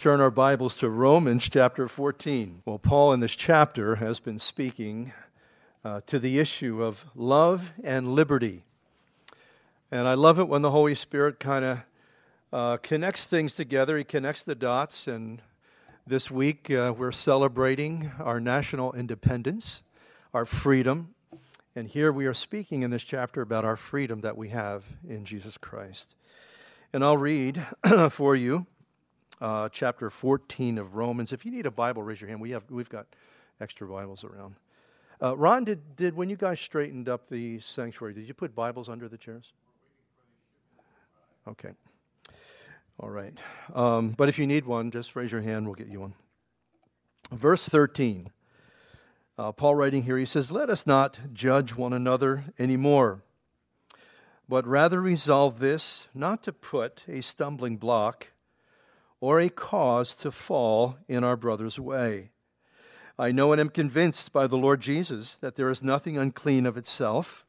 Turn our Bibles to Romans chapter 14. Well, Paul in this chapter has been speaking uh, to the issue of love and liberty. And I love it when the Holy Spirit kind of uh, connects things together. He connects the dots. And this week uh, we're celebrating our national independence, our freedom. And here we are speaking in this chapter about our freedom that we have in Jesus Christ. And I'll read for you uh, chapter 14 of Romans. If you need a Bible, raise your hand. We have, we've got extra Bibles around. Uh, Ron, did, did when you guys straightened up the sanctuary, did you put Bibles under the chairs? Okay. All right. Um, but if you need one, just raise your hand. We'll get you one. Verse 13. Uh, Paul writing here, he says, Let us not judge one another anymore, but rather resolve this not to put a stumbling block or a cause to fall in our brother's way. I know and am convinced by the Lord Jesus that there is nothing unclean of itself,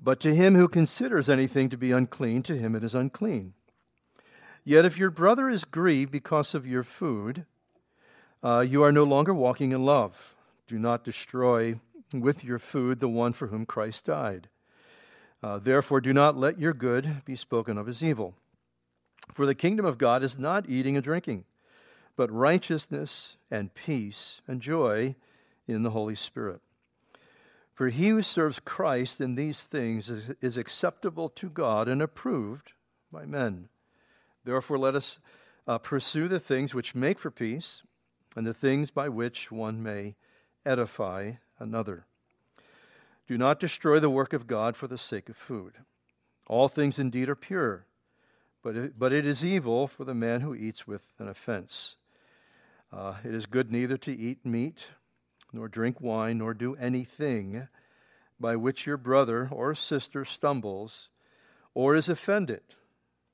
but to him who considers anything to be unclean, to him it is unclean. Yet if your brother is grieved because of your food, uh, you are no longer walking in love. Do not destroy with your food the one for whom Christ died. Uh, therefore, do not let your good be spoken of as evil. For the kingdom of God is not eating and drinking, but righteousness and peace and joy in the Holy Spirit. For he who serves Christ in these things is, is acceptable to God and approved by men. Therefore, let us uh, pursue the things which make for peace and the things by which one may edify another. Do not destroy the work of God for the sake of food. All things indeed are pure but it, but it is evil for the man who eats with an offense. Uh, it is good neither to eat meat, nor drink wine, nor do anything by which your brother or sister stumbles, or is offended,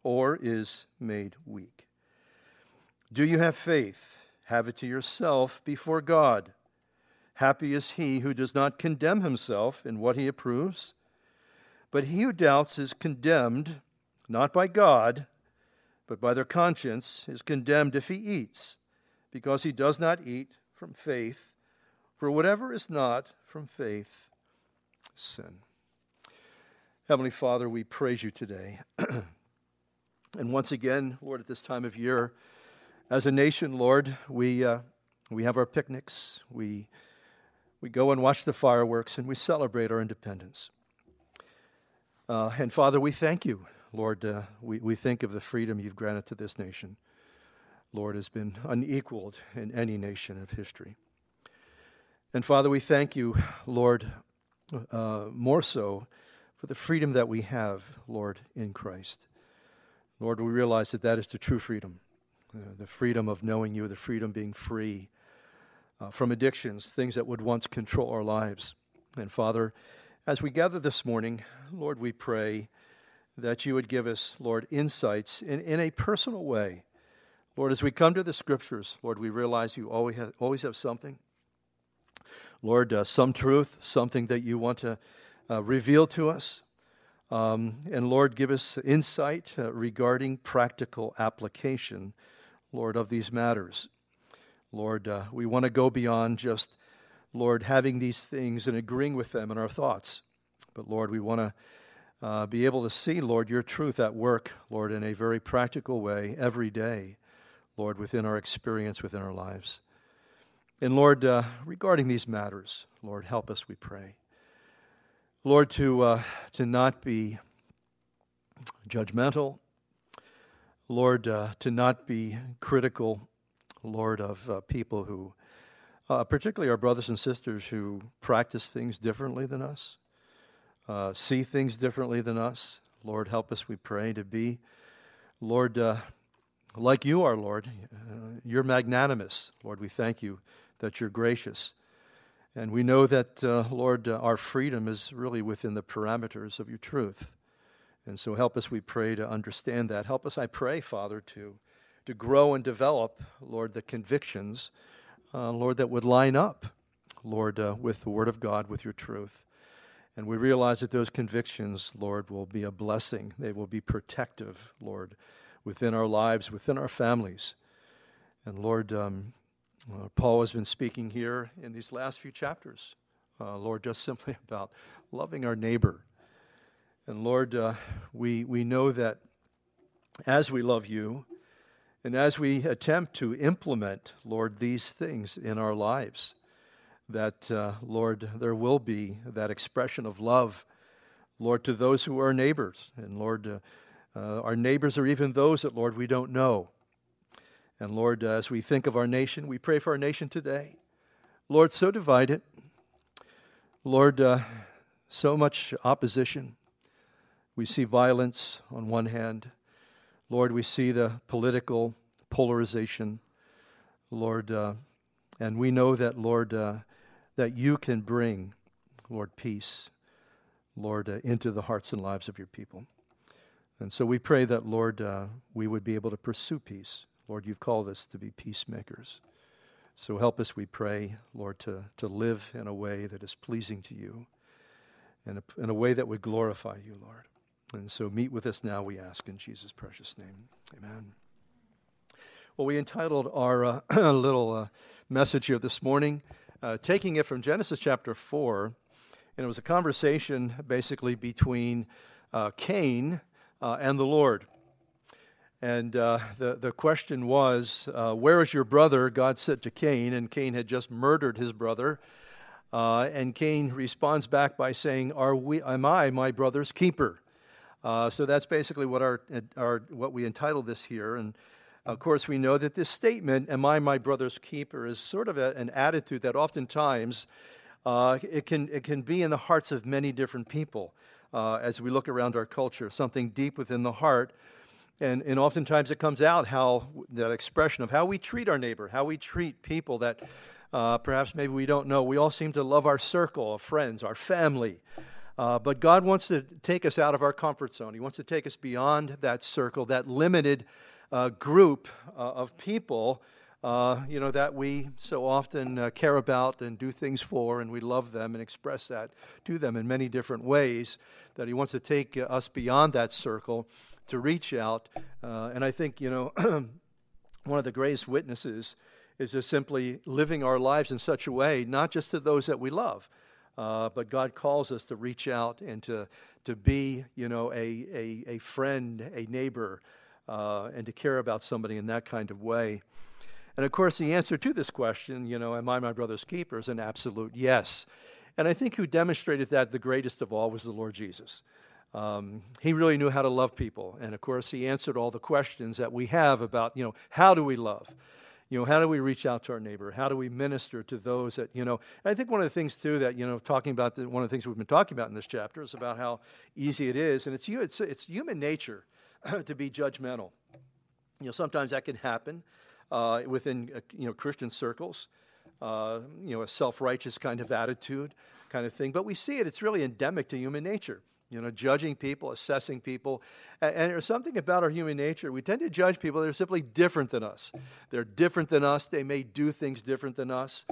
or is made weak. Do you have faith? Have it to yourself before God. Happy is he who does not condemn himself in what he approves, but he who doubts is condemned not by God, but by their conscience, is condemned if he eats, because he does not eat from faith. For whatever is not from faith, sin. Heavenly Father, we praise you today. and once again, Lord, at this time of year, as a nation, Lord, we, uh, we have our picnics, we, we go and watch the fireworks, and we celebrate our independence. Uh, and Father, we thank you Lord, uh, we, we think of the freedom you've granted to this nation. Lord, has been unequaled in any nation of history. And Father, we thank you, Lord, uh, more so for the freedom that we have, Lord, in Christ. Lord, we realize that that is the true freedom uh, the freedom of knowing you, the freedom being free uh, from addictions, things that would once control our lives. And Father, as we gather this morning, Lord, we pray that you would give us, Lord, insights in, in a personal way. Lord, as we come to the scriptures, Lord, we realize you always have, always have something. Lord, uh, some truth, something that you want to uh, reveal to us. Um, and Lord, give us insight uh, regarding practical application, Lord, of these matters. Lord, uh, we want to go beyond just, Lord, having these things and agreeing with them in our thoughts. But Lord, we want to uh, be able to see, Lord, your truth at work, Lord, in a very practical way every day, Lord, within our experience, within our lives. And Lord, uh, regarding these matters, Lord, help us, we pray. Lord, to, uh, to not be judgmental, Lord, uh, to not be critical, Lord, of uh, people who, uh, particularly our brothers and sisters who practice things differently than us uh, see things differently than us. Lord, help us, we pray, to be, Lord, uh, like you are, Lord. Uh, you're magnanimous. Lord, we thank you that you're gracious. And we know that, uh, Lord, uh, our freedom is really within the parameters of your truth. And so help us, we pray, to understand that. Help us, I pray, Father, to, to grow and develop, Lord, the convictions, uh, Lord, that would line up, Lord, with the Word of God, with your truth. And we realize that those convictions, Lord, will be a blessing. They will be protective, Lord, within our lives, within our families. And Lord, um, uh, Paul has been speaking here in these last few chapters, uh, Lord, just simply about loving our neighbor. And Lord, uh, we, we know that as we love you, and as we attempt to implement, Lord, these things in our lives, that, uh, Lord, there will be that expression of love, Lord, to those who are neighbors. And Lord, uh, uh, our neighbors are even those that, Lord, we don't know. And Lord, as we think of our nation, we pray for our nation today. Lord, so divided. Lord, uh, so much opposition. We see violence on one hand. Lord, we see the political polarization. Lord, uh, and we know that, Lord, uh, that you can bring, Lord, peace, Lord, uh, into the hearts and lives of your people. And so we pray that, Lord, uh, we would be able to pursue peace. Lord, you've called us to be peacemakers. So help us, we pray, Lord, to, to live in a way that is pleasing to you, in a, in a way that would glorify you, Lord. And so meet with us now, we ask, in Jesus' precious name. Amen. Well, we entitled our uh, little uh, message here this morning, uh, taking it from Genesis chapter 4, and it was a conversation basically between uh, Cain uh, and the Lord. And uh, the, the question was, uh, Where is your brother? God said to Cain, and Cain had just murdered his brother. And Cain responds back by saying, Are we, Am I my brother's keeper? So that's basically what, our, our, what we entitled this here. And of course, we know that this statement, Am I my brother's keeper, is sort of a, an attitude that oftentimes uh, it, can, it can be in the hearts of many different people uh, as we look around our culture, something deep within the heart. And, and oftentimes it comes out how that expression of how we treat our neighbor, how we treat people that uh, perhaps maybe we don't know. We all seem to love our circle of friends, our family. Uh, but God wants to take us out of our comfort zone. He wants to take us beyond that circle, that limited uh, group uh, of people uh, you know, that we so often uh, care about and do things for, and we love them and express that to them in many different ways, that He wants to take uh, us beyond that circle to reach out. Uh, and I think, you know, one of the greatest witnesses is just simply living our lives in such a way, not just to those that we love, uh, but God calls us to reach out and to, to be, you know, a, a, a friend, a neighbor, uh, and to care about somebody in that kind of way. And of course, the answer to this question, you know, am I my brother's keeper, is an absolute yes. And I think who demonstrated that the greatest of all was the Lord Jesus. Um, he really knew how to love people. And of course, he answered all the questions that we have about, you know, how do we love? You know, how do we reach out to our neighbor? How do we minister to those that, you know, I think one of the things, too, that, you know, talking about the, one of the things we've been talking about in this chapter is about how easy it is. And it's, it's, it's human nature to be judgmental. You know, sometimes that can happen uh, within uh, you know Christian circles. Uh, you know, a self-righteous kind of attitude, kind of thing. But we see it; it's really endemic to human nature. You know, judging people, assessing people, and, and there's something about our human nature. We tend to judge people that are simply different than us. They're different than us. They may do things different than us.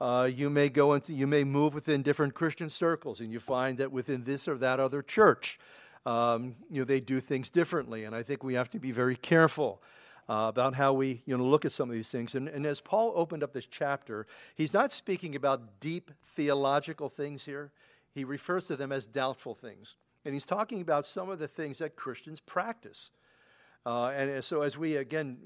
Uh, you may go into, you may move within different Christian circles, and you find that within this or that other church, um, you know, they do things differently. And I think we have to be very careful uh, about how we you know, look at some of these things. And, and as Paul opened up this chapter, he's not speaking about deep theological things here, he refers to them as doubtful things. And he's talking about some of the things that Christians practice. Uh, and so, as we again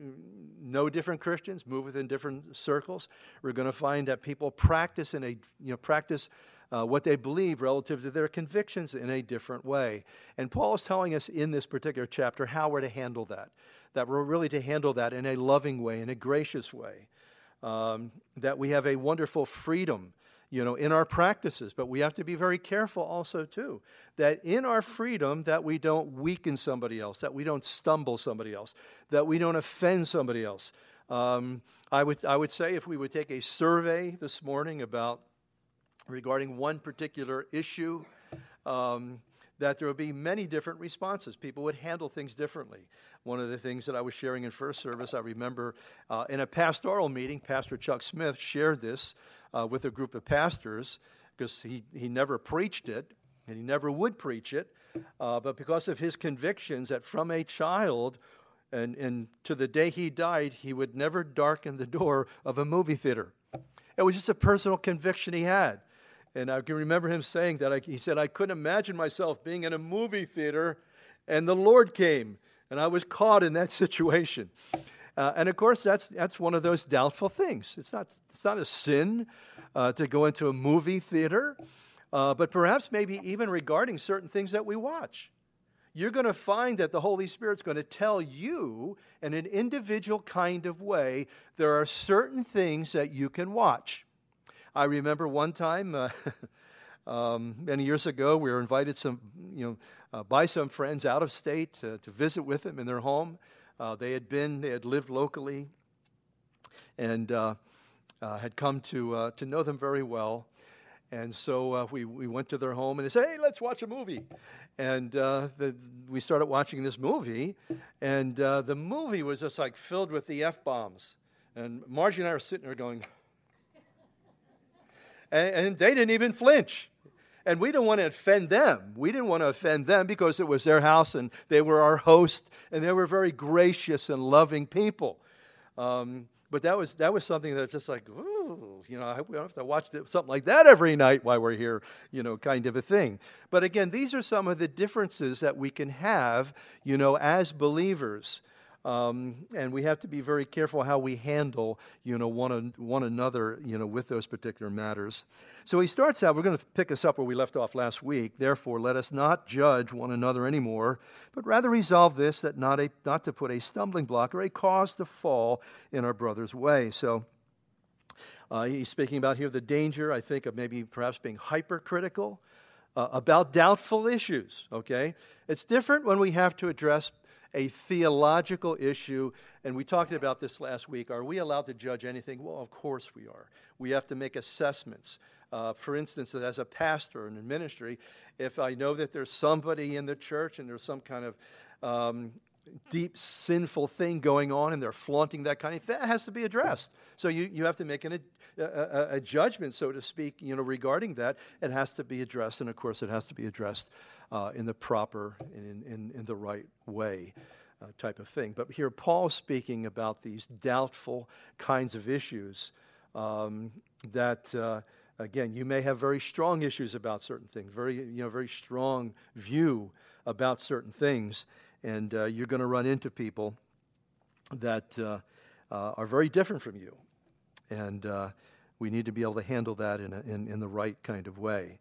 know different Christians, move within different circles, we're going to find that people practice in a you know practice uh, what they believe relative to their convictions in a different way. And Paul is telling us in this particular chapter how we're to handle that that we're really to handle that in a loving way, in a gracious way, um, that we have a wonderful freedom you know in our practices but we have to be very careful also too that in our freedom that we don't weaken somebody else that we don't stumble somebody else that we don't offend somebody else um, I, would, I would say if we would take a survey this morning about regarding one particular issue um, that there would be many different responses. People would handle things differently. One of the things that I was sharing in first service, I remember uh, in a pastoral meeting, Pastor Chuck Smith shared this uh, with a group of pastors because he, he never preached it and he never would preach it. Uh, but because of his convictions that from a child, And, and to the day he died, he would never darken the door of a movie theater. It was just a personal conviction he had. And I can remember him saying that. I, he said, I couldn't imagine myself being in a movie theater and the Lord came, and I was caught in that situation. Uh, and of course, that's, that's one of those doubtful things. It's not, it's not a sin uh, to go into a movie theater, uh, but perhaps maybe even regarding certain things that we watch. You're going to find that the Holy Spirit's going to tell you in an individual kind of way there are certain things that you can watch. I remember one time, uh, um, many years ago, we were invited some, you know, uh, by some friends out of state to, to visit with them in their home. Uh, they had been, they had lived locally, and uh, uh, had come to uh, to know them very well. And so we, we went to their home and they said, hey, let's watch a movie. And the, we started watching this movie, and the movie was just like filled with the F bombs. And Margie and I are sitting there going, and, and they didn't even flinch. And we didn't want to offend them. We didn't want to offend them because it was their house and they were our host, and they were very gracious and loving people. Um, but that was that was something that's just like, ooh, you know, I, we don't have to watch something like that every night while we're here, you know, kind of a thing. But again, these are some of the differences that we can have, you know, as believers. Um, and we have to be very careful how we handle, you know, one, one another, you know, with those particular matters. So he starts out, we're going to pick us up where we left off last week. Therefore, let us not judge one another anymore, but rather resolve this, that not, a, not to put a stumbling block or a cause to fall in our brother's way. So uh, he's speaking about here the danger, I think, of maybe perhaps being hypercritical. Uh, about doubtful issues, okay? It's different when we have to address a theological issue. And we talked about this last week. Are we allowed to judge anything? Well, of course we are. We have to make assessments. Uh, for instance, as a pastor in a ministry, if I know that there's somebody in the church and there's some kind of um, deep sinful thing going on and they're flaunting that kind of thing, that has to be addressed. So you, you have to make an, a, a, a, judgment, so to speak, you know, regarding that. It has to be addressed, and of course, it has to be addressed uh, in the proper and in, in, in the right way. Uh, type of thing. But here, Paul's speaking about these doubtful kinds of issues um, that, uh, again, you may have very strong issues about certain things, very, you know, very strong view about certain things, and uh, you're going to run into people that uh, uh, are very different from you. And we need to be able to handle that in, a, in, in the right kind of way.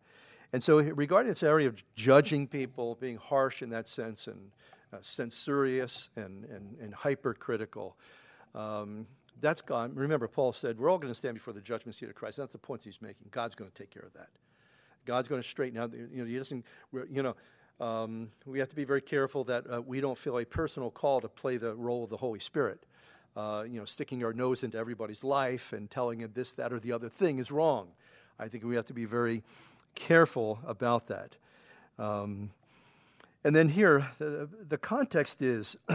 And so, regarding this area of judging people, being harsh in that sense, and uh, censorious and, and, and hypercritical, um, that's gone. Remember, Paul said, We're all going to stand before the judgment seat of Christ. That's the point he's making. God's going to take care of that. God's going to straighten out. You know, he doesn't, you know, um, we have to be very careful that uh, we don't feel a personal call to play the role of the Holy Spirit. Uh, you know, sticking our nose into everybody's life and telling them this, that, or the other thing is wrong. I think we have to be very careful about that. Um, and then here, the, the context is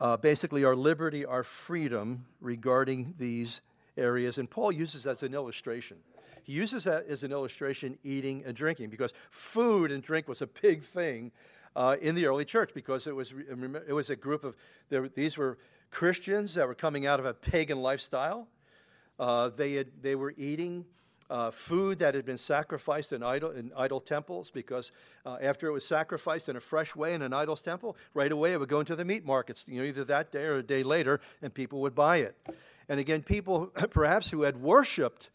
uh, basically our liberty, our freedom regarding these areas. And Paul uses as an illustration. He uses that as an illustration, eating and drinking, because food and drink was a big thing uh, in the early church, because it was, it was a group of, there, these were Christians that were coming out of a pagan lifestyle. Uh, they, had, they were eating uh, food that had been sacrificed in idol, in idol temples because uh, after it was sacrificed in a fresh way in an idol's temple, right away it would go into the meat markets, you know, either that day or a day later, and people would buy it. And again, people perhaps who had worshiped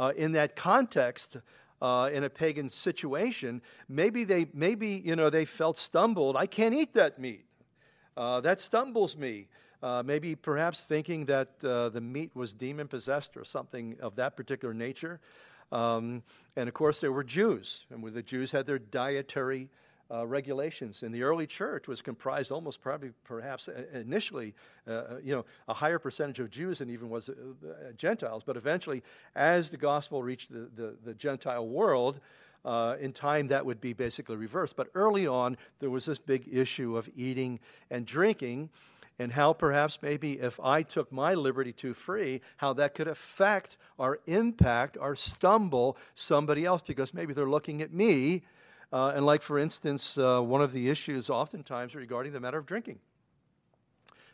uh, in that context uh, in a pagan situation, maybe they maybe you know they felt stumbled. I can't eat that meat. Uh, that stumbles me. Uh, maybe perhaps thinking that uh, the meat was demon possessed or something of that particular nature. Um, and of course, there were Jews, and the Jews had their dietary uh, regulations. And the early church was comprised almost probably, perhaps uh, initially, uh, uh, you know, a higher percentage of Jews than even was Gentiles. But eventually, as the gospel reached the, the, the Gentile world, uh, in time, that would be basically reversed. But early on, there was this big issue of eating and drinking and how perhaps maybe if I took my liberty too free, how that could affect or impact or stumble somebody else because maybe they're looking at me. Uh, and, like for instance, uh, one of the issues oftentimes regarding the matter of drinking.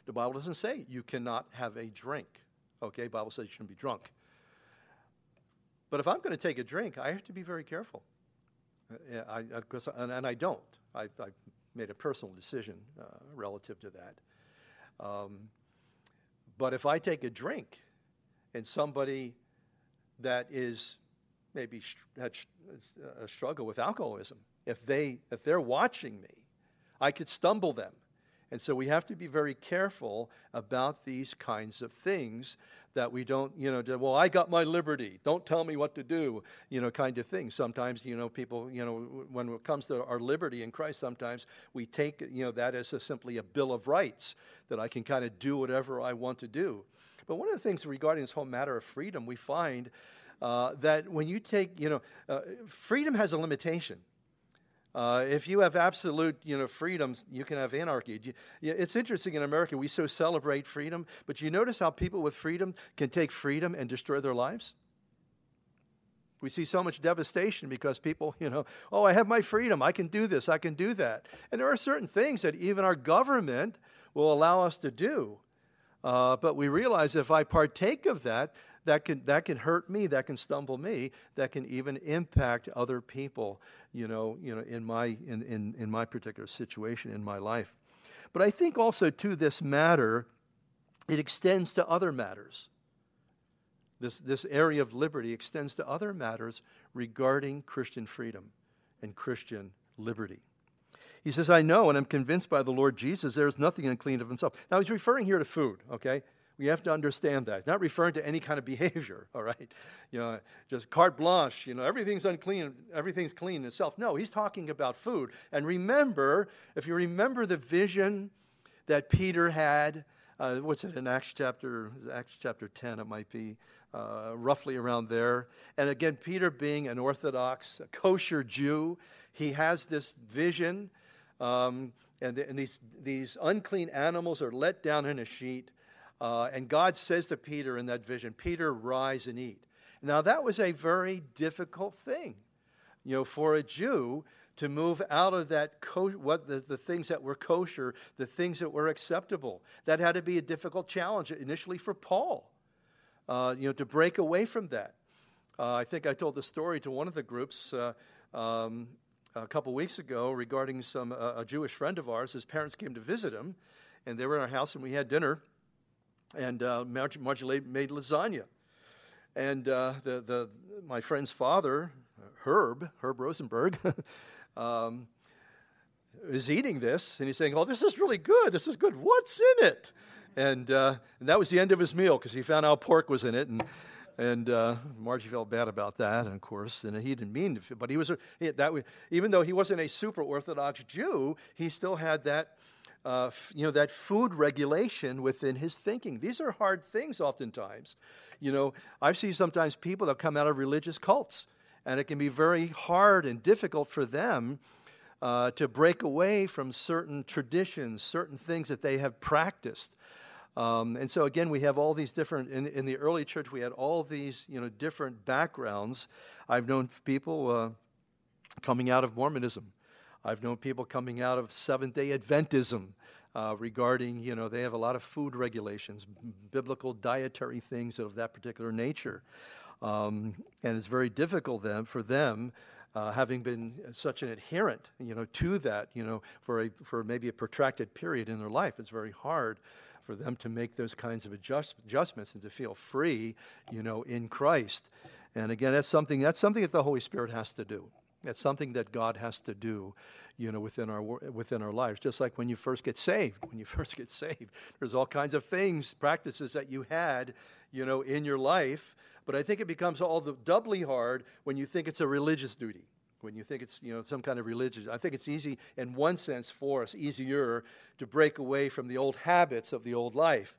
The Bible doesn't say you cannot have a drink. Okay, Bible says you shouldn't be drunk. But if I'm going to take a drink, I have to be very careful. Uh, I, I, and, and, I don't. I, I made a personal decision uh, relative to that. Um, but if I take a drink and somebody that is maybe had uh, a struggle with alcoholism, if they if they're watching me, I could stumble them. And so we have to be very careful about these kinds of things that we don't, you know, well, I got my liberty. Don't tell me what to do, you know, kind of thing. Sometimes, you know, people, you know, when it comes to our liberty in Christ, sometimes we take, you know, that as a, simply a bill of rights that I can kind of do whatever I want to do. But one of the things regarding this whole matter of freedom, we find uh, that when you take, you know, uh, freedom has a limitation. Uh, if you have absolute, you know, freedoms, you can have anarchy. It's interesting in America, we so celebrate freedom, but you notice how people with freedom can take freedom and destroy their lives? We see so much devastation because people, you know, oh, I have my freedom. I can do this. I can do that. And there are certain things that even our government will allow us to do. Uh, but we realize if I partake of that, that can, that can hurt me, that can stumble me, that can even impact other people, you know, you know in, my, in, in, in my particular situation in my life. But I think also, to this matter, it extends to other matters. This, this area of liberty extends to other matters regarding Christian freedom and Christian liberty. He says, I know and I'm convinced by the Lord Jesus there is nothing unclean of himself. Now, he's referring here to food, okay? We have to understand that. not referring to any kind of behavior, all right? You know, just carte blanche, you know, everything's unclean, everything's clean in itself. No, he's talking about food. And remember, if you remember the vision that Peter had, uh, what's it in Acts chapter, Acts chapter 10, it might be, uh, roughly around there. And again, Peter being an Orthodox, a kosher Jew, he has this vision. Um, and, the, and these, these unclean animals are let down in a sheet uh, and God says to Peter in that vision, Peter, rise and eat. Now, that was a very difficult thing, you know, for a Jew to move out of that, co- what the, the things that were kosher, the things that were acceptable. That had to be a difficult challenge initially for Paul, uh, you know, to break away from that. Uh, I think I told the story to one of the groups uh, um, a couple weeks ago regarding some a Jewish friend of ours. His parents came to visit him, and they were in our house, and we had dinner and uh, made lasagna. And uh, the, the, my friend's father, Herb, Herb Rosenberg, um, is eating this, and he's saying, Oh, this is really good. This is good. What's in it? And, uh, and that was the end of his meal because he found out pork was in it. And, and uh, Margie felt bad about that, of course, and he didn't mean to, but he was, a, he, that, even though he wasn't a super Orthodox Jew, he still had that uh, you know, that food regulation within his thinking. These are hard things oftentimes. You know, I've seen sometimes people that come out of religious cults, and it can be very hard and difficult for them uh, to break away from certain traditions, certain things that they have practiced. Um, and so again, we have all these different in, in, the early church. We had all these you know different backgrounds. I've known people uh, coming out of Mormonism, I've known people coming out of Seventh day Adventism uh, regarding, you know, they have a lot of food regulations, biblical dietary things of that particular nature. Um, and it's very difficult then for them. Uh, having been such an adherent, you know, to that, you know, for a for maybe a protracted period in their life, it's very hard for them to make those kinds of adjust, adjustments and to feel free, you know, in Christ. And again, that's something that's something that the Holy Spirit has to do. It's something that God has to do, you know, within our within our lives. Just like when you first get saved, when you first get saved, there's all kinds of things, practices that you had, you know, in your life. But I think it becomes all the doubly hard when you think it's a religious duty. When you think it's you know some kind of religious, I think it's easy in one sense for us, easier to break away from the old habits of the old life.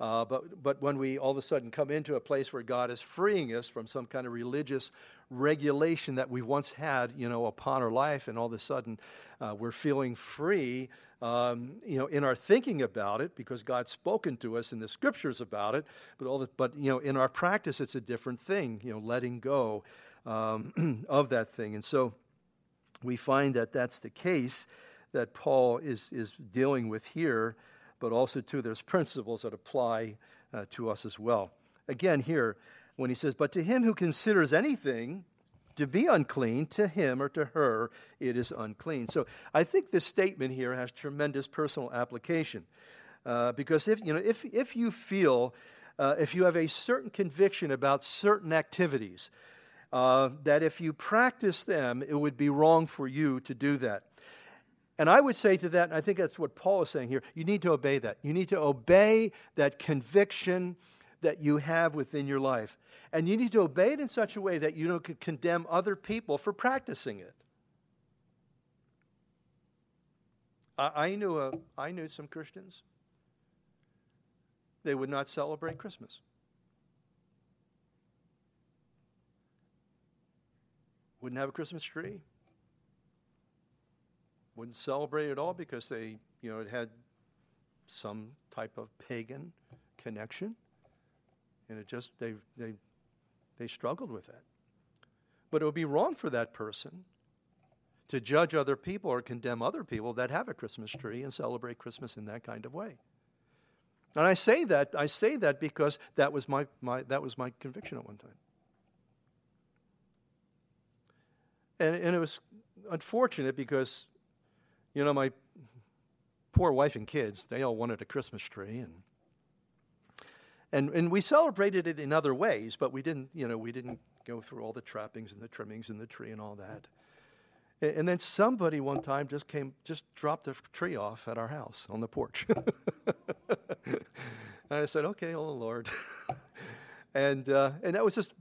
Uh, but, but when we all of a sudden come into a place where God is freeing us from some kind of religious regulation that we once had, you know, upon our life, and all of a sudden uh, we're feeling free, um, you know, in our thinking about it because God's spoken to us in the scriptures about it. But all the, but you know, in our practice, it's a different thing, you know, letting go um, of that thing, and so we find that that's the case that Paul is is dealing with here. but also, too, there's principles that apply uh, to us as well. Again, here, when he says, But to him who considers anything to be unclean, to him or to her, it is unclean. So I think this statement here has tremendous personal application. Uh, because if, you know, if, if you feel, uh, if you have a certain conviction about certain activities, uh, that if you practice them, it would be wrong for you to do that. And I would say to that, and I think that's what Paul is saying here, you need to obey that. You need to obey that conviction that you have within your life. And you need to obey it in such a way that you don't condemn other people for practicing it. I, I knew, a, I knew some Christians. They would not celebrate Christmas. Wouldn't have a Christmas tree. Wouldn't celebrate at all because they, you know, it had some type of pagan connection. And it just, they, they, they struggled with it. But it would be wrong for that person to judge other people or condemn other people that have a Christmas tree and celebrate Christmas in that kind of way. And I say that, I say that because that was my, my, that was my conviction at one time. And, and it was unfortunate because, you know, my poor wife and kids, they all wanted a Christmas tree. And, and, and we celebrated it in other ways, but we didn't, you know, we didn't go through all the trappings and the trimmings and the tree and all that. And then somebody one time just came, just dropped the tree off at our house on the porch. and I said, okay, oh Lord. and, uh, and that was just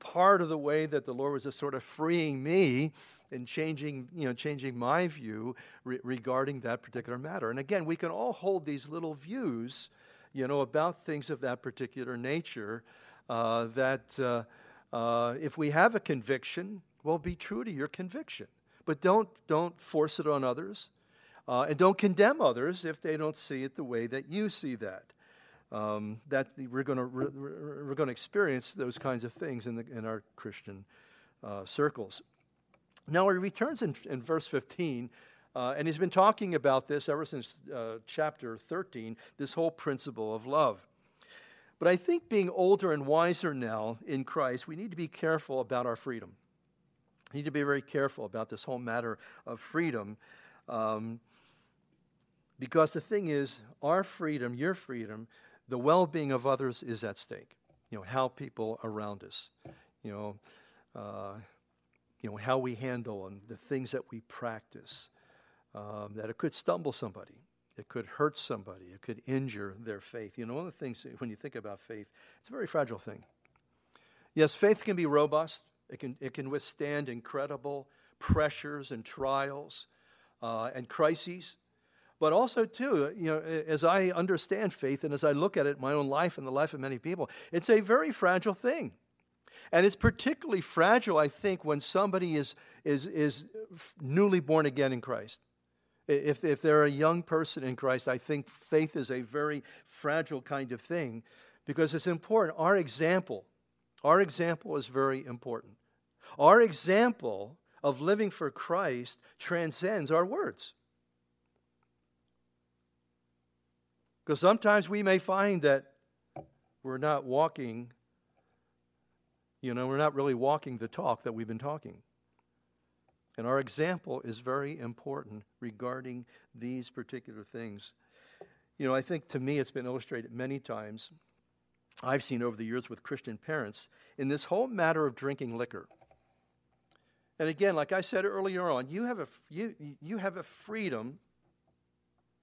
part of the way that the Lord was just sort of freeing me and changing, you know, changing my view re- regarding that particular matter. And again, we can all hold these little views, you know, about things of that particular nature. Uh, that uh, uh, if we have a conviction, well, be true to your conviction, but don't don't force it on others, uh, and don't condemn others if they don't see it the way that you see that um, that we're going to we're going to experience those kinds of things in the, in our Christian uh, circles. Now he returns in, in verse 15, uh, and he's been talking about this ever since uh, chapter 13. This whole principle of love. But I think being older and wiser now in Christ, we need to be careful about our freedom. We need to be very careful about this whole matter of freedom. Um, because the thing is, our freedom, your freedom, the well being of others is at stake. You know, how people around us, you know, uh, you know, how we handle and the things that we practice, um, that it could stumble somebody, it could hurt somebody, it could injure their faith. You know, one of the things when you think about faith, it's a very fragile thing. Yes, faith can be robust, it can, it can withstand incredible pressures and trials uh, and crises. But also, too, you know, as I understand faith and as I look at it in my own life and the life of many people, it's a very fragile thing. And it's particularly fragile, I think, when somebody is, is, is newly born again in Christ. If, if they're a young person in Christ, I think faith is a very fragile kind of thing because it's important. Our example, our example is very important. Our example of living for Christ transcends our words. Because sometimes we may find that we're not walking, you know, we're not really walking the talk that we've been talking. And our example is very important regarding these particular things. You know, I think to me it's been illustrated many times. I've seen over the years with Christian parents in this whole matter of drinking liquor. And again, like I said earlier on, you have a, you, you have a freedom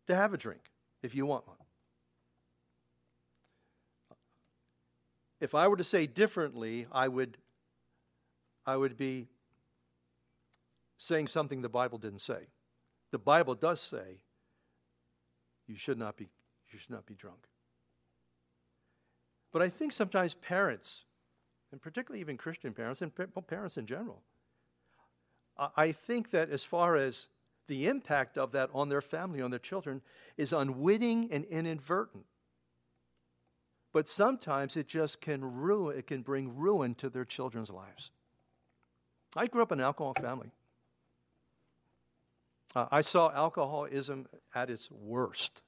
to have a drink if you want one. If I were to say differently, I would, I would be saying something the Bible didn't say. The Bible does say you should not be, you should not be drunk. But I think sometimes parents, and particularly even Christian parents, and parents in general, I think that as far as the impact of that on their family, on their children, is unwitting and inadvertent. But sometimes it just can ruin, it can bring ruin to their children's lives. I grew up in an alcohol family. Uh, I saw alcoholism at its worst.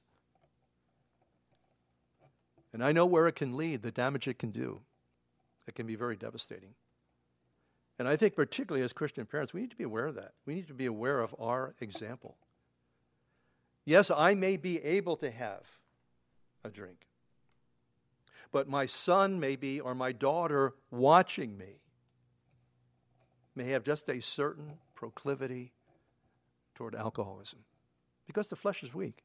And I know where it can lead, the damage it can do. It can be very devastating. And I think, particularly as Christian parents, we need to be aware of that. We need to be aware of our example. Yes, I may be able to have a drink, but my son may be, or my daughter watching me, may have just a certain proclivity toward alcoholism because the flesh is weak.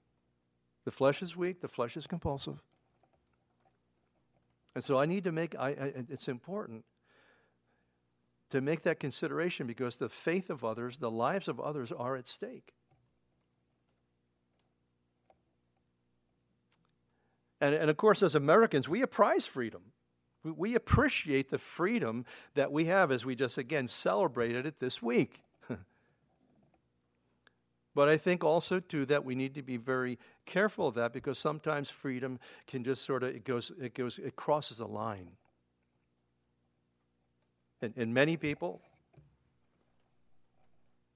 The flesh is weak, the flesh is compulsive. And so I need to make, I, I, it's important to make that consideration because the faith of others, the lives of others are at stake. And, and of course, as Americans, we prize freedom. We appreciate the freedom that we have as we just again celebrated it this week. But I think also too that we need to be very careful of that because sometimes freedom can just sort of it goes it goes it crosses a line. And, and many people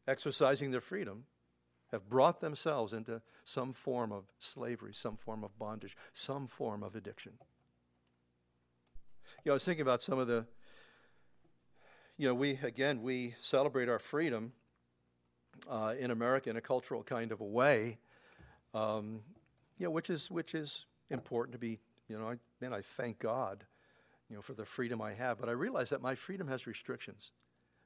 exercising their freedom have brought themselves into some form of slavery, some form of bondage, some form of addiction. You know, I was thinking about some of the, you know, we, again, we celebrate our freedom uh, in America in a cultural kind of a way, um, you know, which is which is important to be. You know, I, man, I thank God, you know, for the freedom I have. But I realize that my freedom has restrictions.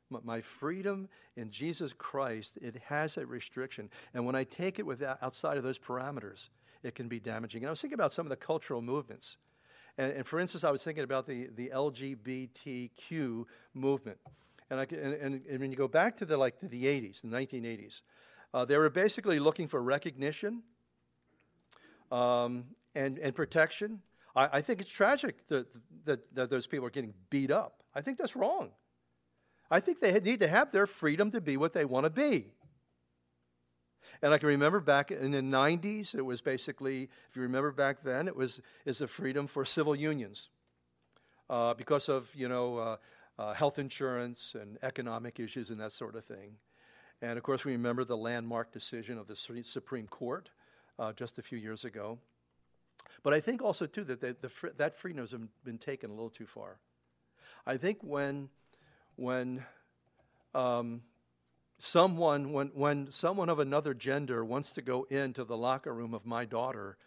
My freedom in Jesus Christ, it has a restriction. And when I take it without, outside of those parameters, it can be damaging. And I was thinking about some of the cultural movements. And, and for instance, I was thinking about the, the LGBTQ movement. And, I, and, and, and, when you go back to the like to the 80s, the 1980s, uh, they were basically looking for recognition um, and, and protection. I, I, think it's tragic that, that, that those people are getting beat up. I think that's wrong. I think they need to have their freedom to be what they want to be. And I can remember back in the 90s, it was basically, if you remember back then, it was is a freedom for civil unions uh, because of you know uh, uh, health insurance and economic issues and that sort of thing. And of course, we remember the landmark decision of the Supreme Court uh, just a few years ago. But I think also, too, that the, the, that freedom has been taken a little too far. I think when, when um, someone, when, when someone of another gender wants to go into the locker room of my daughter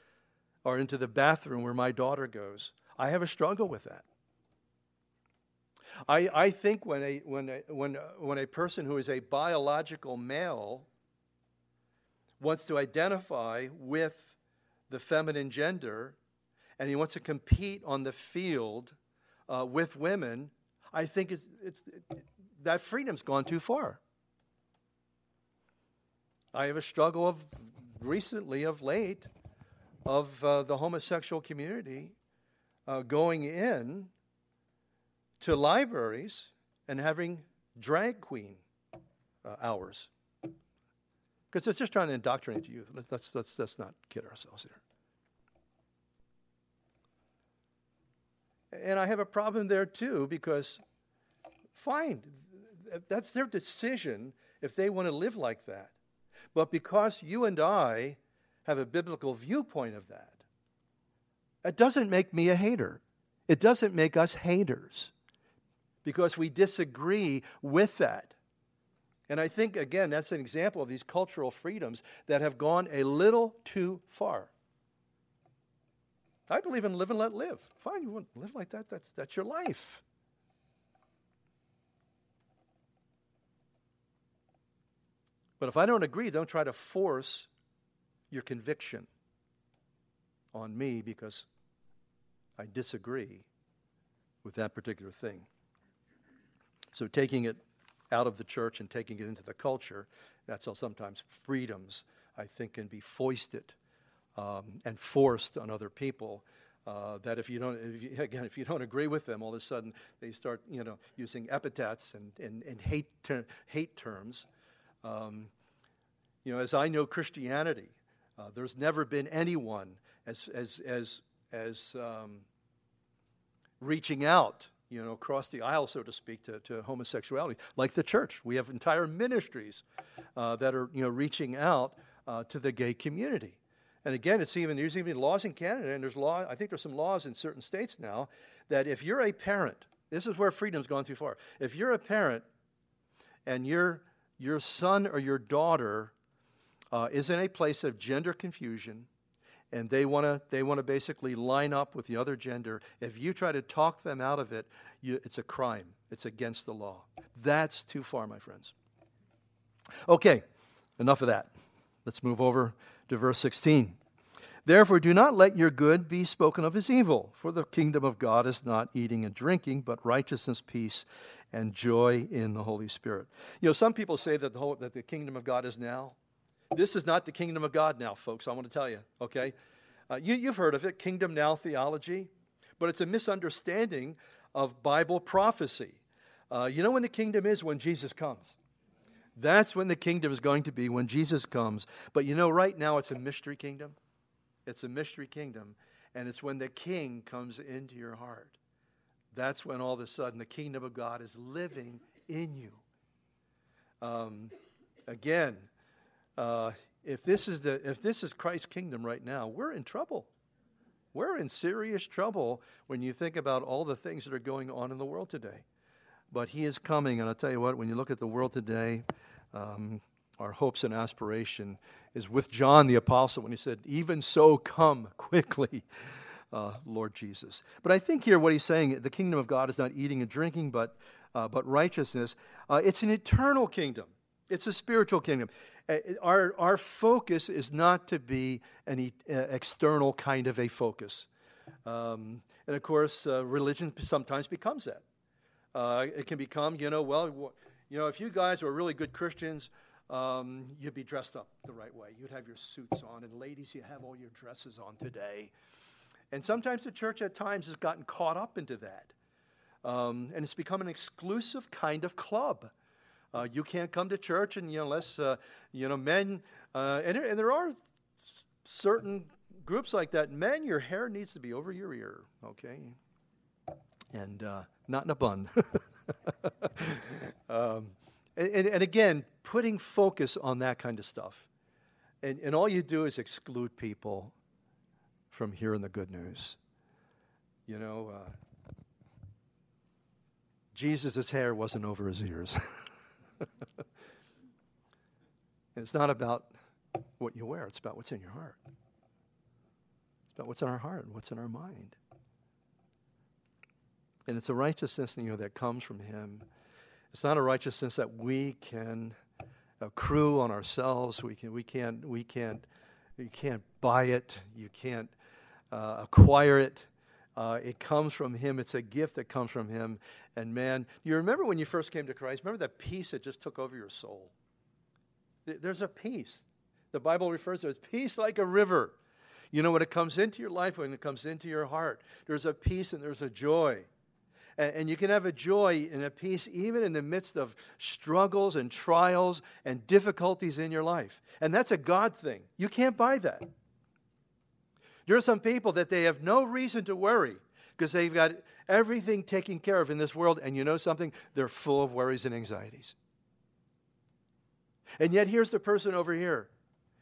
or into the bathroom where my daughter goes, I have a struggle with that. I, I think when a, when, a, when, when a person who is a biological male wants to identify with the feminine gender and he wants to compete on the field uh, with women, I think it's, it's, it, that freedom's gone too far. I have a struggle of recently, of late, of uh, the homosexual community uh, going in to libraries and having drag queen uh, hours. Because it's just trying to indoctrinate youth. Let's, let's, let's not kid ourselves here. And I have a problem there too because, fine, that's their decision if they want to live like that. But because you and I have a biblical viewpoint of that, it doesn't make me a hater. It doesn't make us haters because we disagree with that. And I think, again, that's an example of these cultural freedoms that have gone a little too far. I believe in live and let live. Fine, you want to live like that, that's, that's your life. But if I don't agree, don't try to force your conviction on me because I disagree with that particular thing. So taking it out of the church and taking it into the culture, that's how sometimes freedoms, I think, can be foisted um, and forced on other people. Uh, that if you don't, if you, again, if you don't agree with them, all of a sudden they start, you know, using epithets and, and, and hate, ter- hate terms. Um, you know, as I know Christianity, uh, there's never been anyone as, as, as, as um, reaching out you know, across the aisle, so to speak, to, to homosexuality. Like the church, we have entire ministries uh, that are, you know, reaching out uh, to the gay community. And again, it's even there's even laws in Canada, and there's law. I think there's some laws in certain states now that if you're a parent, this is where freedom's gone too far. If you're a parent and your your son or your daughter uh, is in a place of gender confusion, and they want to they want to basically line up with the other gender. If you try to talk them out of it, you, it's a crime. It's against the law. That's too far, my friends. Okay, enough of that. Let's move over to verse 16. Therefore, do not let your good be spoken of as evil, for the kingdom of God is not eating and drinking, but righteousness, peace, and joy in the Holy Spirit. You know, some people say that the, whole, that the kingdom of God is now. This is not the kingdom of God now, folks. I want to tell you, okay? Uh, you, you've heard of it, kingdom now theology, but it's a misunderstanding of Bible prophecy. Uh, you know when the kingdom is? When Jesus comes. That's when the kingdom is going to be, when Jesus comes. But you know, right now it's a mystery kingdom. It's a mystery kingdom. And it's when the king comes into your heart. That's when all of a sudden the kingdom of God is living in you. Um, again, uh, if this is the if this is Christ's kingdom right now, we're in trouble. We're in serious trouble when you think about all the things that are going on in the world today. But He is coming, and I'll tell you what. When you look at the world today, um, our hopes and aspiration is with John the Apostle when he said, Even so, come quickly, uh, Lord Jesus. But I think here what he's saying, the kingdom of God is not eating and drinking, but, uh, but righteousness. Uh, it's an eternal kingdom, it's a spiritual kingdom. Uh, our, our focus is not to be an uh, external kind of a focus. Um, and of course, uh, religion sometimes becomes that. it can become, you know, well, you know, if you guys were really good Christians, um, you'd be dressed up the right way. You'd have your suits on. And ladies, you have all your dresses on today. And sometimes the church at times has gotten caught up into that. Um, and it's become an exclusive kind of club. Uh, you can't come to church and, you know, unless, uh, you know, men, uh, and, and there are certain groups like that. Men, your hair needs to be over your ear, okay? And uh, not in a bun. um, and, and, again, putting focus on that kind of stuff. And, and all you do is exclude people from hearing the good news. You know, uh, Jesus' hair wasn't over his ears. it's not about what you wear, it's about what's in your heart. It's about what's in our heart and what's in our mind. And it's a righteousness you know, that comes from Him. It's not a righteousness that we can accrue on ourselves. We, can, we, can't, we, can't, you can't buy it. You can't uh, acquire it. Uh, it comes from Him. It's a gift that comes from Him. And man, you remember when you first came to Christ? Remember that peace that just took over your soul? There's a peace. The Bible refers to it as peace like a river. You know, when it comes into your life, when it comes into your heart, there's a peace and there's a joy. And, and you can have a joy and a peace even in the midst of struggles and trials and difficulties in your life. And that's a God thing. You can't buy that. There are some people that they have no reason to worry because they've got everything taken care of in this world. And you know something? They're full of worries and anxieties. And yet, here's the person over here.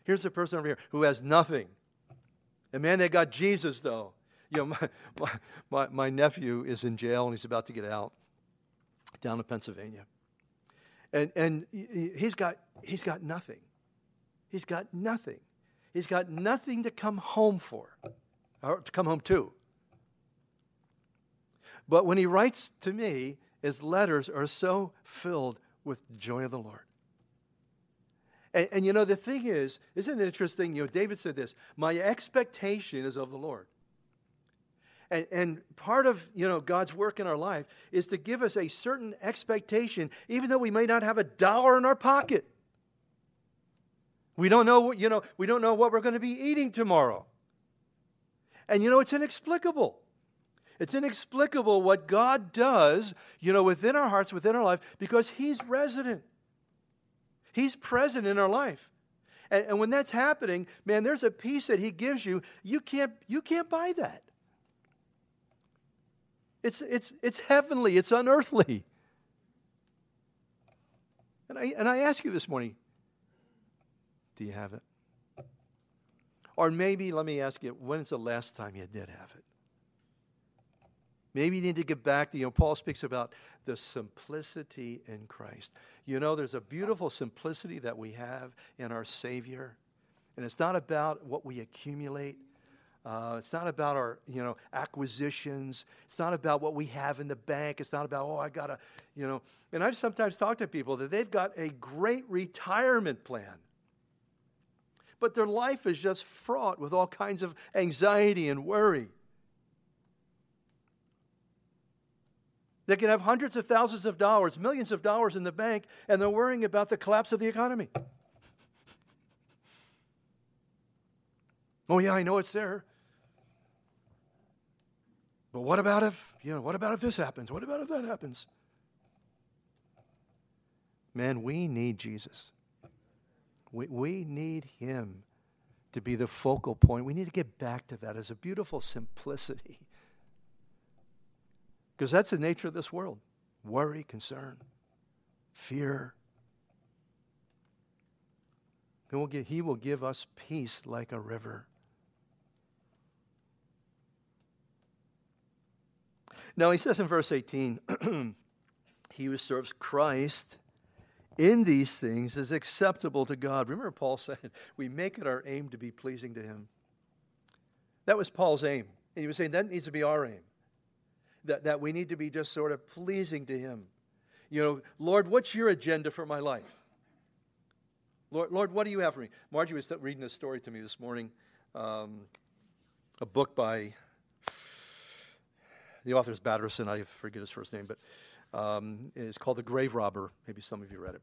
Here's the person over here who has nothing. And man, they got Jesus, though. You know, my, my, my, my nephew is in jail and he's about to get out down in Pennsylvania. And, and he's, got, he's got nothing. He's got nothing. He's got nothing to come home for, or to come home to. But when he writes to me, his letters are so filled with joy of the Lord. And, and, you know, the thing is, isn't it interesting? You know, David said this My expectation is of the Lord. And, and part of you know God's work in our life is to give us a certain expectation, even though we may not have a dollar in our pocket. We don't know, you know, we don't know what we're going to be eating tomorrow. And you know, it's inexplicable. It's inexplicable what God does, you know, within our hearts, within our life, because He's resident. He's present in our life. And, and when that's happening, man, there's a peace that He gives you. You can't, you can't buy that. It's, it's, it's heavenly, it's unearthly. And I, and I ask you this morning do you have it? Or maybe, let me ask you, when's the last time you did have it? Maybe you need to get back to, you know, Paul speaks about the simplicity in Christ. You know, there's a beautiful simplicity that we have in our Savior. And it's not about what we accumulate. Uh, it's not about our, you know, acquisitions. It's not about what we have in the bank. It's not about, oh, I got to, you know. And I've sometimes talked to people that they've got a great retirement plan. But their life is just fraught with all kinds of anxiety and worry. They can have hundreds of thousands of dollars, millions of dollars in the bank, and they're worrying about the collapse of the economy. oh, yeah, I know it's there. But what about if, you know, what about if this happens? What about if that happens? Man, we need Jesus. We, we need Him to be the focal point. We need to get back to that as a beautiful simplicity. Because that's the nature of this world worry, concern, fear. He will, give, he will give us peace like a river. Now, he says in verse 18, he who serves Christ in these things is acceptable to God. Remember, Paul said, we make it our aim to be pleasing to him. That was Paul's aim. And he was saying that needs to be our aim that, that we need to be just sort of pleasing to Him. You know, Lord, what's your agenda for my life? Lord, Lord what do you have for me? Margie was reading a story to me this morning, um, a book by the author is Batterson. I forget his first name, but um, it's called The Grave Robber. Maybe some of you read it.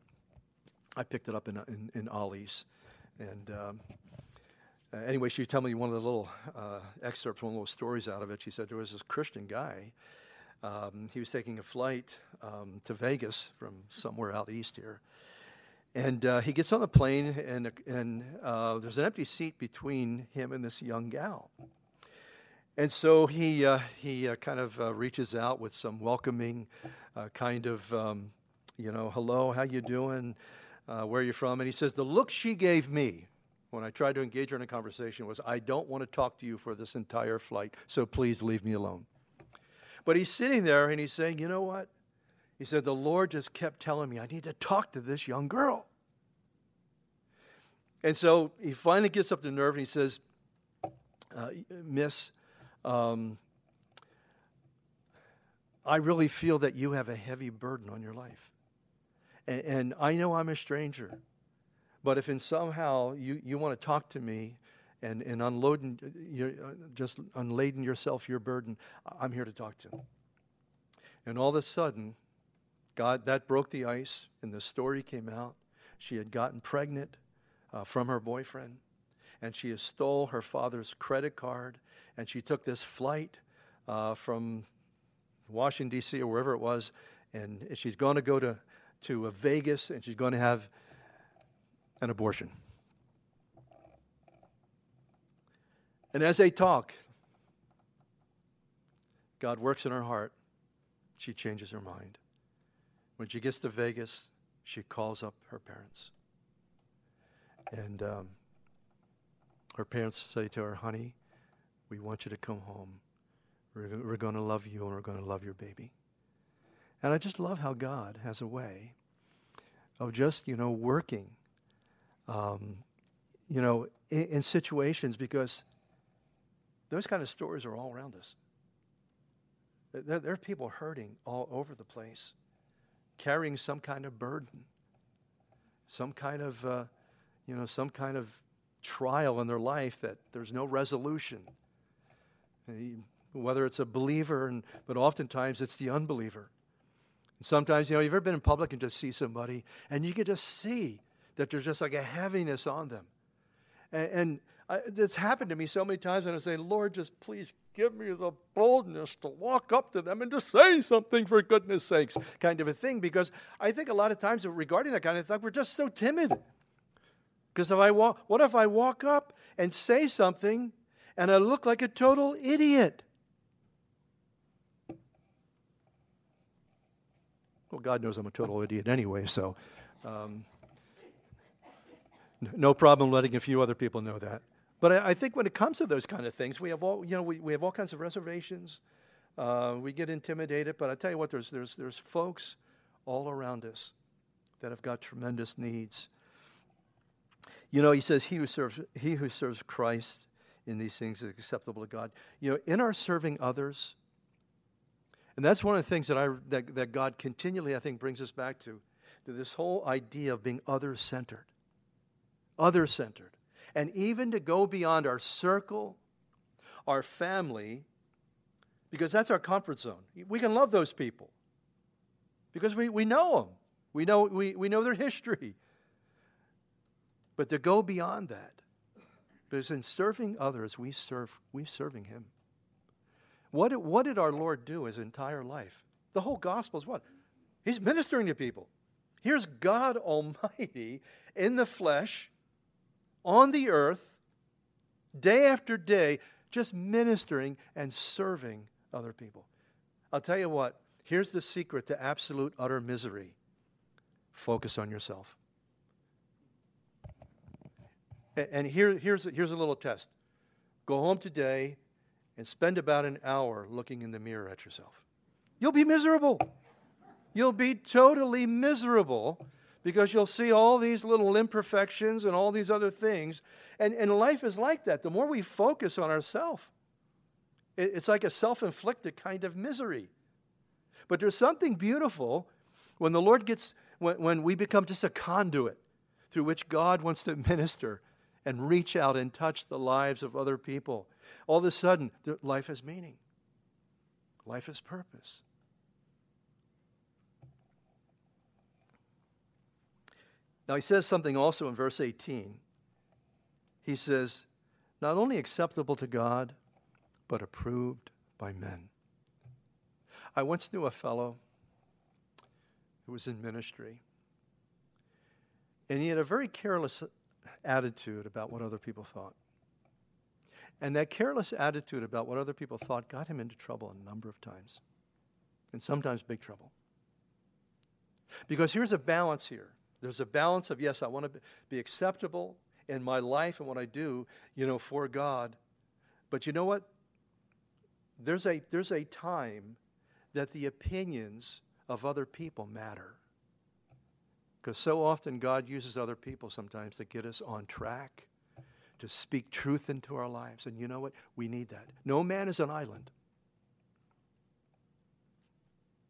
I picked it up in, in, in Ollie's. And um, uh, anyway, she told me one of the little uh, excerpts, one of those stories out of it. She said there was this Christian guy. Um, he was taking a flight um, to Vegas from somewhere out east here. And uh, he gets on the plane, and, and uh, there's an empty seat between him and this young gal. And so he, uh, he uh, kind of reaches out with some welcoming kind of, um, you know, hello, how you doing? where are you from? And he says, the look she gave me when I tried to engage her in a conversation was, I don't want to talk to you for this entire flight, so please leave me alone. But he's sitting there and he's saying, You know what? He said, The Lord just kept telling me I need to talk to this young girl. And so he finally gets up the nerve and he says, uh, Miss, um, I really feel that you have a heavy burden on your life. And, and I know I'm a stranger. But if in somehow you, you want to talk to me and, and unloading, your, uh, just unladen yourself your burden, I'm here to talk to. You. And all of a sudden, God, that broke the ice, and the story came out. She had gotten pregnant uh, from her boyfriend, and she has stole her father's credit card, and she took this flight uh, from Washington, D.C., or wherever it was, and she's going to go to, to Vegas, and she's going to have an abortion. And as they talk, God works in her heart. She changes her mind. When she gets to Vegas, she calls up her parents. And um, her parents say to her, Honey, we want you to come home. We're, we're going to love you and we're going to love your baby. And I just love how God has a way of just, you know, working um, you know, in, in situations because those kind of stories are all around us. There, there, are people hurting all over the place, carrying some kind of burden, some kind of, uh, you know, some kind of trial in their life that there's no resolution. Whether it's a believer, and, but oftentimes it's the unbeliever. And sometimes, you know, you've ever been in public and just see somebody, and you can just see that there's just like a heaviness on them. And, and I, it's happened to me so many times, and I say, Lord, just please give me the boldness to walk up to them and to say something for goodness sakes, kind of a thing. Because I think a lot of times regarding that kind of thing, we're just so timid. Because if I walk, what if I walk up and say something and I look like a total idiot? Well, God knows I'm a total idiot anyway, so um, no problem letting a few other people know that. But I, I, think when it comes to those kind of things, we have all, you know, we, we have all kinds of reservations. Uh, we get intimidated. But I tell you what, there's, there's, there's folks all around us that have got tremendous needs. You know, he says, he who serves, he who serves Christ in these things is acceptable to God. You know, in our serving others, and that's one of the things that, I, that, that God continually, I think, brings us back to, to this whole idea of being other centered. Other centered. And even to go beyond our circle, our family, because that's our comfort zone. We can love those people because we, we know them. We know, we, we know their history. But to go beyond that, because in serving others, we serve—we're serving Him. What what did our Lord do his entire life? The whole gospel is what? He's ministering to people. Here's God Almighty in the flesh, on the earth, day after day, just ministering and serving other people. I'll tell you what, here's the secret to absolute utter misery focus on yourself. And here, here's, here's a little test go home today and spend about an hour looking in the mirror at yourself. You'll be miserable. You'll be totally miserable because you'll see all these little imperfections and all these other things. And, and life is like that. The more we focus on ourselves, it, it's like a self inflicted kind of misery. But there's something beautiful when the Lord gets, when, when we become just a conduit through which God wants to minister and reach out and touch the lives of other people. All of a sudden, life has meaning, life has purpose. Now, he says something also in verse 18. He says, not only acceptable to God, but approved by men. I once knew a fellow who was in ministry, and he had a very careless attitude about what other people thought. And that careless attitude about what other people thought got him into trouble a number of times, and sometimes big trouble. Because here's a balance here. There's a balance of, yes, I want to be acceptable in my life and what I do, you know, for God. But you know what? There's a, there's a time that the opinions of other people matter. Because so often God uses other people sometimes to get us on track, to speak truth into our lives. And you know what? We need that. No man is an island.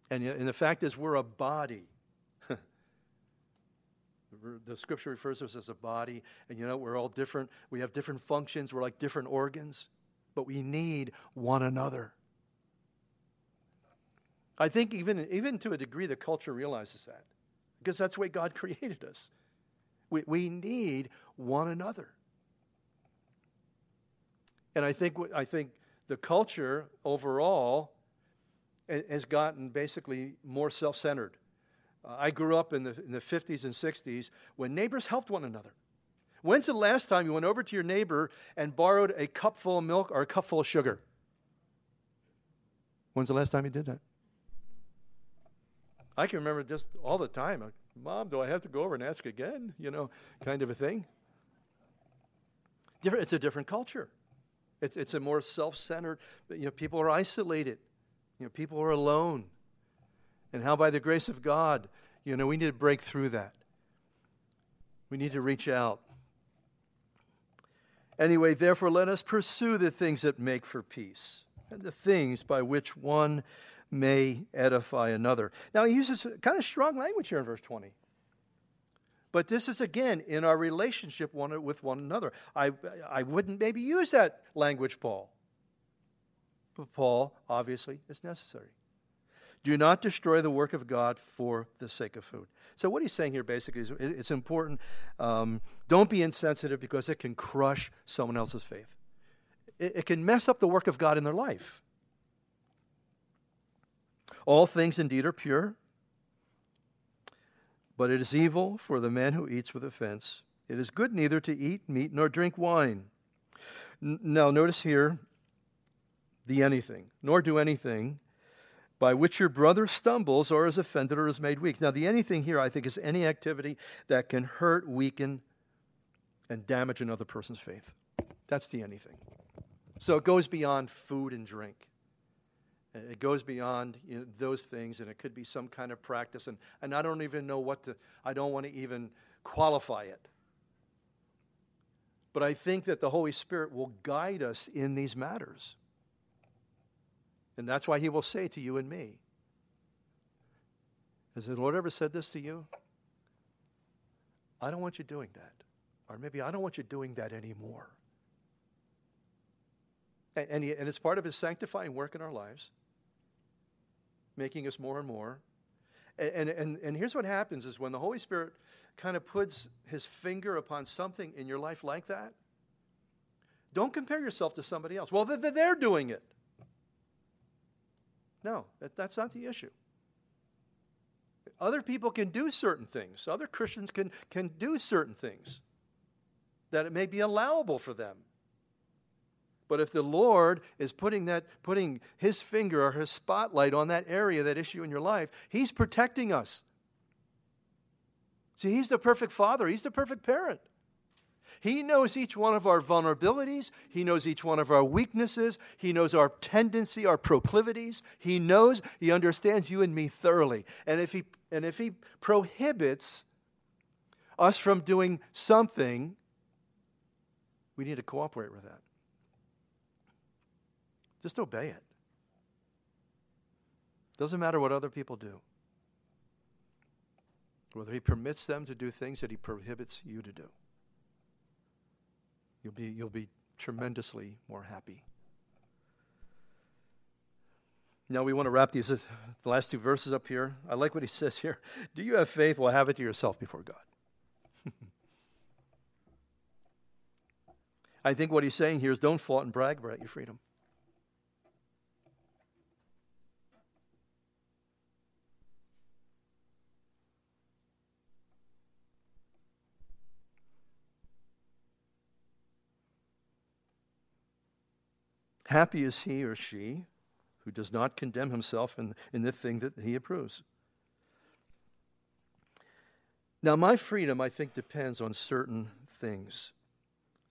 And, and the fact is, we're a body. the scripture refers to us as a body, and you know, we're all different. We have different functions, we're like different organs, but we need one another. I think even, even to a degree, the culture realizes that because that's the way God created us. We, we need one another. And I think, I think the culture overall has gotten basically more self centered. Uh, I grew up in the, in the 50s and 60s when neighbors helped one another. When's the last time you went over to your neighbor and borrowed a cup full of milk or a cup full of sugar? When's the last time you did that? I can remember just all the time. Mom, do I have to go over and ask again? You know, kind of a thing. Different, it's a different culture. It's, it's a more self centered, you know, people are isolated. You know, people are alone. And how, by the grace of God, you know, we need to break through that. We need to reach out. Anyway, therefore, let us pursue the things that make for peace and the things by which one may edify another. Now, he uses kind of strong language here in verse 20. But this is again in our relationship one, with one another. I, I wouldn't maybe use that language, Paul. But Paul, obviously, is necessary. Do not destroy the work of God for the sake of food. So, what he's saying here basically is it's important. Um, don't be insensitive because it can crush someone else's faith, it, it can mess up the work of God in their life. All things indeed are pure, but it is evil for the man who eats with offense. It is good neither to eat meat nor drink wine. N- now, notice here the anything, nor do anything by which your brother stumbles or is offended or is made weak. Now, the anything here, I think, is any activity that can hurt, weaken, and damage another person's faith. That's the anything. So it goes beyond food and drink. It goes beyond you know, those things, and it could be some kind of practice. And, and I don't even know what to, I don't want to even qualify it. But I think that the Holy Spirit will guide us in these matters. And that's why He will say to you and me, Has the Lord ever said this to you? I don't want you doing that. Or maybe I don't want you doing that anymore. And, and, he, and it's part of His sanctifying work in our lives making us more and more. And, and, and here's what happens is when the Holy Spirit kind of puts his finger upon something in your life like that, don't compare yourself to somebody else. Well, they're, doing it. No, that, that's not the issue. Other people can do certain things. Other Christians can, can do certain things that it may be allowable for them. But if the Lord is putting that putting his finger or his spotlight on that area, that issue in your life, he's protecting us. See, he's the perfect father, he's the perfect parent. He knows each one of our vulnerabilities. He knows each one of our weaknesses. He knows our tendency, our proclivities. He knows, he understands you and me thoroughly. And if he, and if he prohibits us from doing something, we need to cooperate with that. Just obey it. Doesn't matter what other people do. Whether he permits them to do things that he prohibits you to do. You'll be, you'll be tremendously more happy. Now we want to wrap these uh, the last two verses up here. I like what he says here. Do you have faith? Well, have it to yourself before God. I think what he's saying here is don't flaunt and brag about your freedom. Happy is he or she who does not condemn himself in, in the thing that he approves. Now, my freedom, I think, depends on certain things.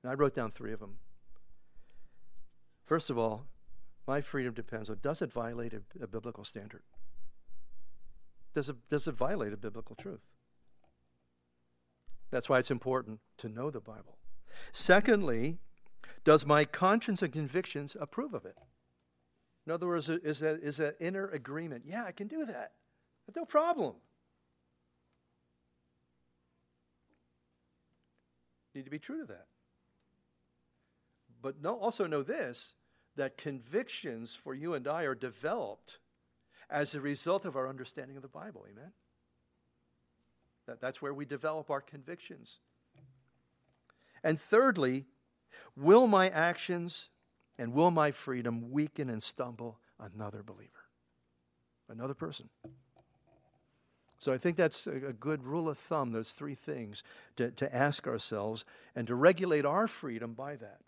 And I wrote down three of them. First of all, my freedom depends on does it violate a, a biblical standard? Does it, does it violate a biblical truth? That's why it's important to know the Bible. Secondly, does my conscience and convictions approve of it? In other words, is that, is that inner agreement? Yeah, I can do that. No problem. Need to be true to that. But no, also know this that convictions for you and I are developed as a result of our understanding of the Bible. Amen? That, that's where we develop our convictions. And thirdly, Will my actions and will my freedom weaken and stumble another believer, another person? So I think that's a good rule of thumb, those three things to, to ask ourselves and to regulate our freedom by that.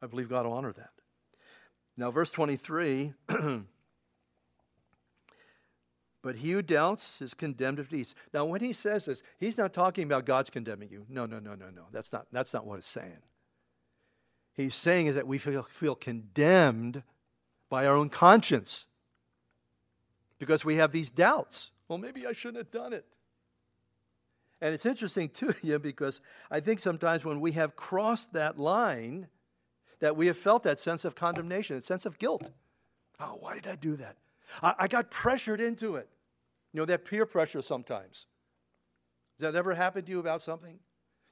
I believe God will honor that. Now, verse 23 But he who doubts is condemned of deeds. Now, when he says this, he's not talking about God's condemning you. No, no, no, no, no. That's not, that's not what it's saying. He's saying is that we feel, feel condemned by our own conscience because we have these doubts. Well, maybe I shouldn't have done it. And it's interesting, too, yeah, because I think sometimes when we have crossed that line, that we have felt that sense of condemnation, that sense of guilt. Oh, why did I do that? I, I got pressured into it. You know, that peer pressure sometimes. Has that ever happened to you about something?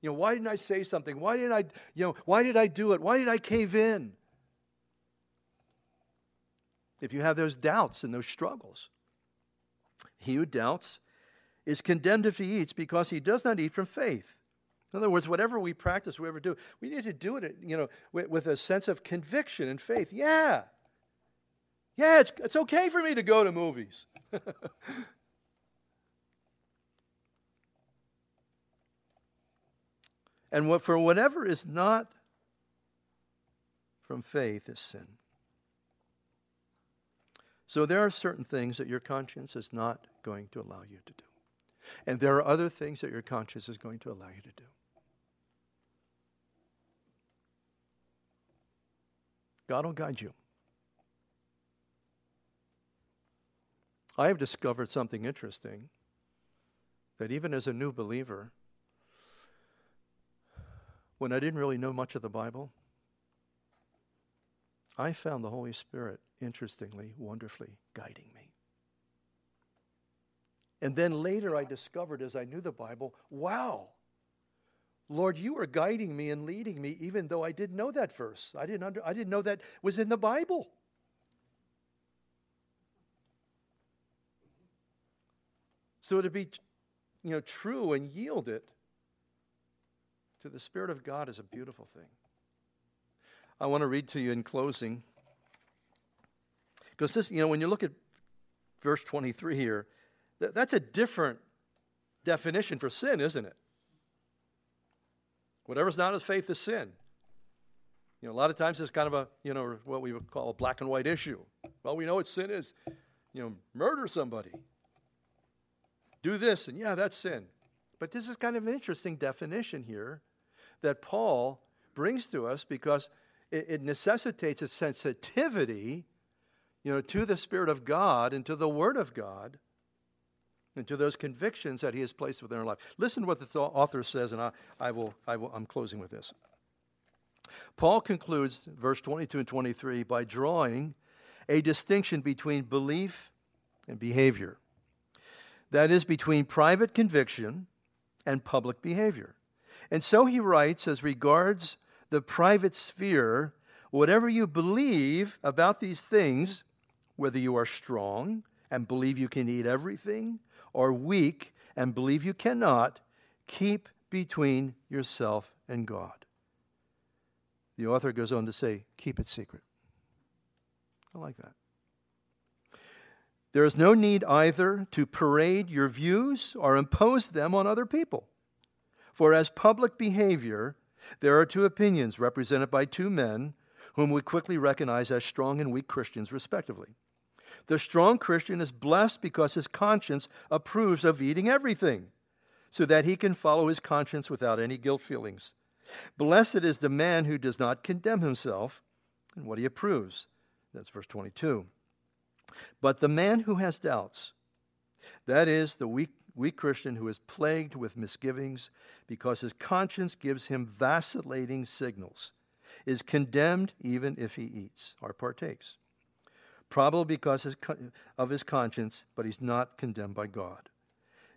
You know, why didn't I say something? Why didn't I, you know, why did I do it? Why did I cave in? If you have those doubts and those struggles, he who doubts is condemned if he eats because he does not eat from faith. In other words, whatever we practice, whatever do, we need to do it, you know, with, with a sense of conviction and faith. Yeah, yeah, it's, it's okay for me to go to movies. And what, for whatever is not from faith is sin. So there are certain things that your conscience is not going to allow you to do. And there are other things that your conscience is going to allow you to do. God will guide you. I have discovered something interesting that even as a new believer, when I didn't really know much of the Bible, I found the Holy Spirit, interestingly, wonderfully guiding me. And then later I discovered as I knew the Bible, wow, Lord, you were guiding me and leading me even though I didn't know that verse. I didn't, under, I didn't know that was in the Bible. So to be you know, true and yield it to the Spirit of God is a beautiful thing. I want to read to you in closing. Because this, you know, when you look at verse 23 here, th- that's a different definition for sin, isn't it? Whatever's not of faith is sin. You know, a lot of times it's kind of a, you know, what we would call a black and white issue. Well, we know what sin is. You know, murder somebody. Do this, and yeah, that's sin. But this is kind of an interesting definition here that Paul brings to us because it, it necessitates a sensitivity, you know, to the Spirit of God and to the Word of God and to those convictions that he has placed within our life. Listen to what the author says, and I, I, will, I will, I'm closing with this. Paul concludes verse 22 and 23 by drawing a distinction between belief and behavior. That is, between private conviction and public behavior. And so he writes, as regards the private sphere, whatever you believe about these things, whether you are strong and believe you can eat everything, or weak and believe you cannot, keep between yourself and God. The author goes on to say, keep it secret. I like that. There is no need either to parade your views or impose them on other people. For as public behavior, there are two opinions represented by two men whom we quickly recognize as strong and weak Christians, respectively. The strong Christian is blessed because his conscience approves of eating everything, so that he can follow his conscience without any guilt feelings. Blessed is the man who does not condemn himself and what he approves. That's verse 22. But the man who has doubts, that is, the weak, weak Christian who is plagued with misgivings because his conscience gives him vacillating signals, is condemned even if he eats or partakes. Probably because of his conscience, but he's not condemned by God.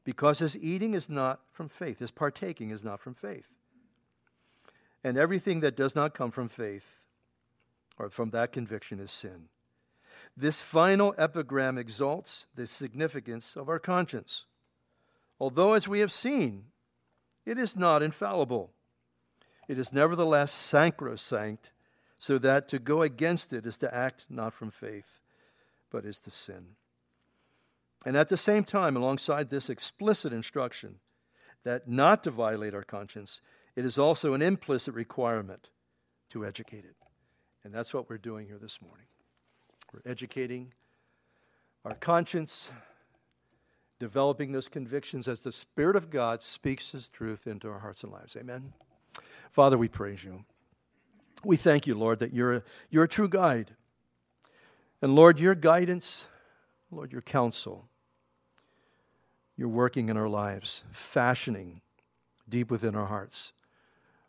Because his eating is not from faith, his partaking is not from faith. And everything that does not come from faith or from that conviction is sin. This final epigram exalts the significance of our conscience. Although, as we have seen, it is not infallible, it is nevertheless sacrosanct, so that to go against it is to act not from faith, but is to sin. And at the same time, alongside this explicit instruction that not to violate our conscience, it is also an implicit requirement to educate it. And that's what we're doing here this morning. We're educating our conscience, developing those convictions as the Spirit of God speaks His truth into our hearts and lives. Amen. Father, we praise you. We thank you, Lord, that you're a, you're a true guide. And Lord, your guidance, Lord, your counsel, you're working in our lives, fashioning deep within our hearts,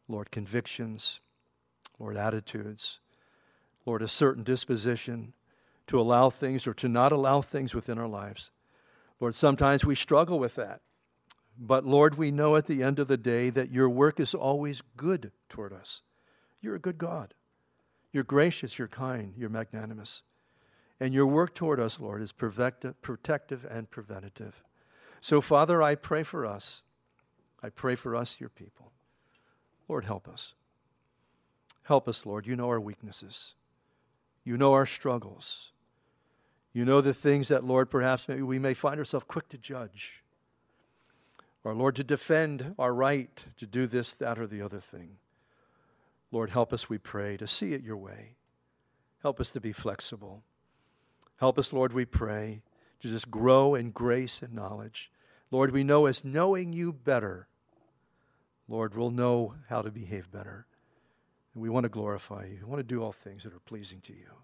Lord, convictions, Lord, attitudes, Lord, a certain disposition to allow things or to not allow things within our lives. Lord, sometimes we struggle with that. But Lord, we know at the end of the day that your work is always good toward us. You're a good God. You're gracious, you're kind, you're magnanimous. And your work toward us, Lord, is protective and preventative. So, Father, I pray for us. I pray for us, your people. Lord, help us. Help us, Lord. You know our weaknesses, you know our struggles. You know the things that, Lord, perhaps maybe we may find ourselves quick to judge. Or, Lord, to defend our right to do this, that, or the other thing. Lord, help us, we pray, to see it your way. Help us to be flexible. Help us, Lord, we pray, to just grow in grace and knowledge. Lord, we know as knowing you better, Lord, we'll know how to behave better. And we want to glorify you. We want to do all things that are pleasing to you.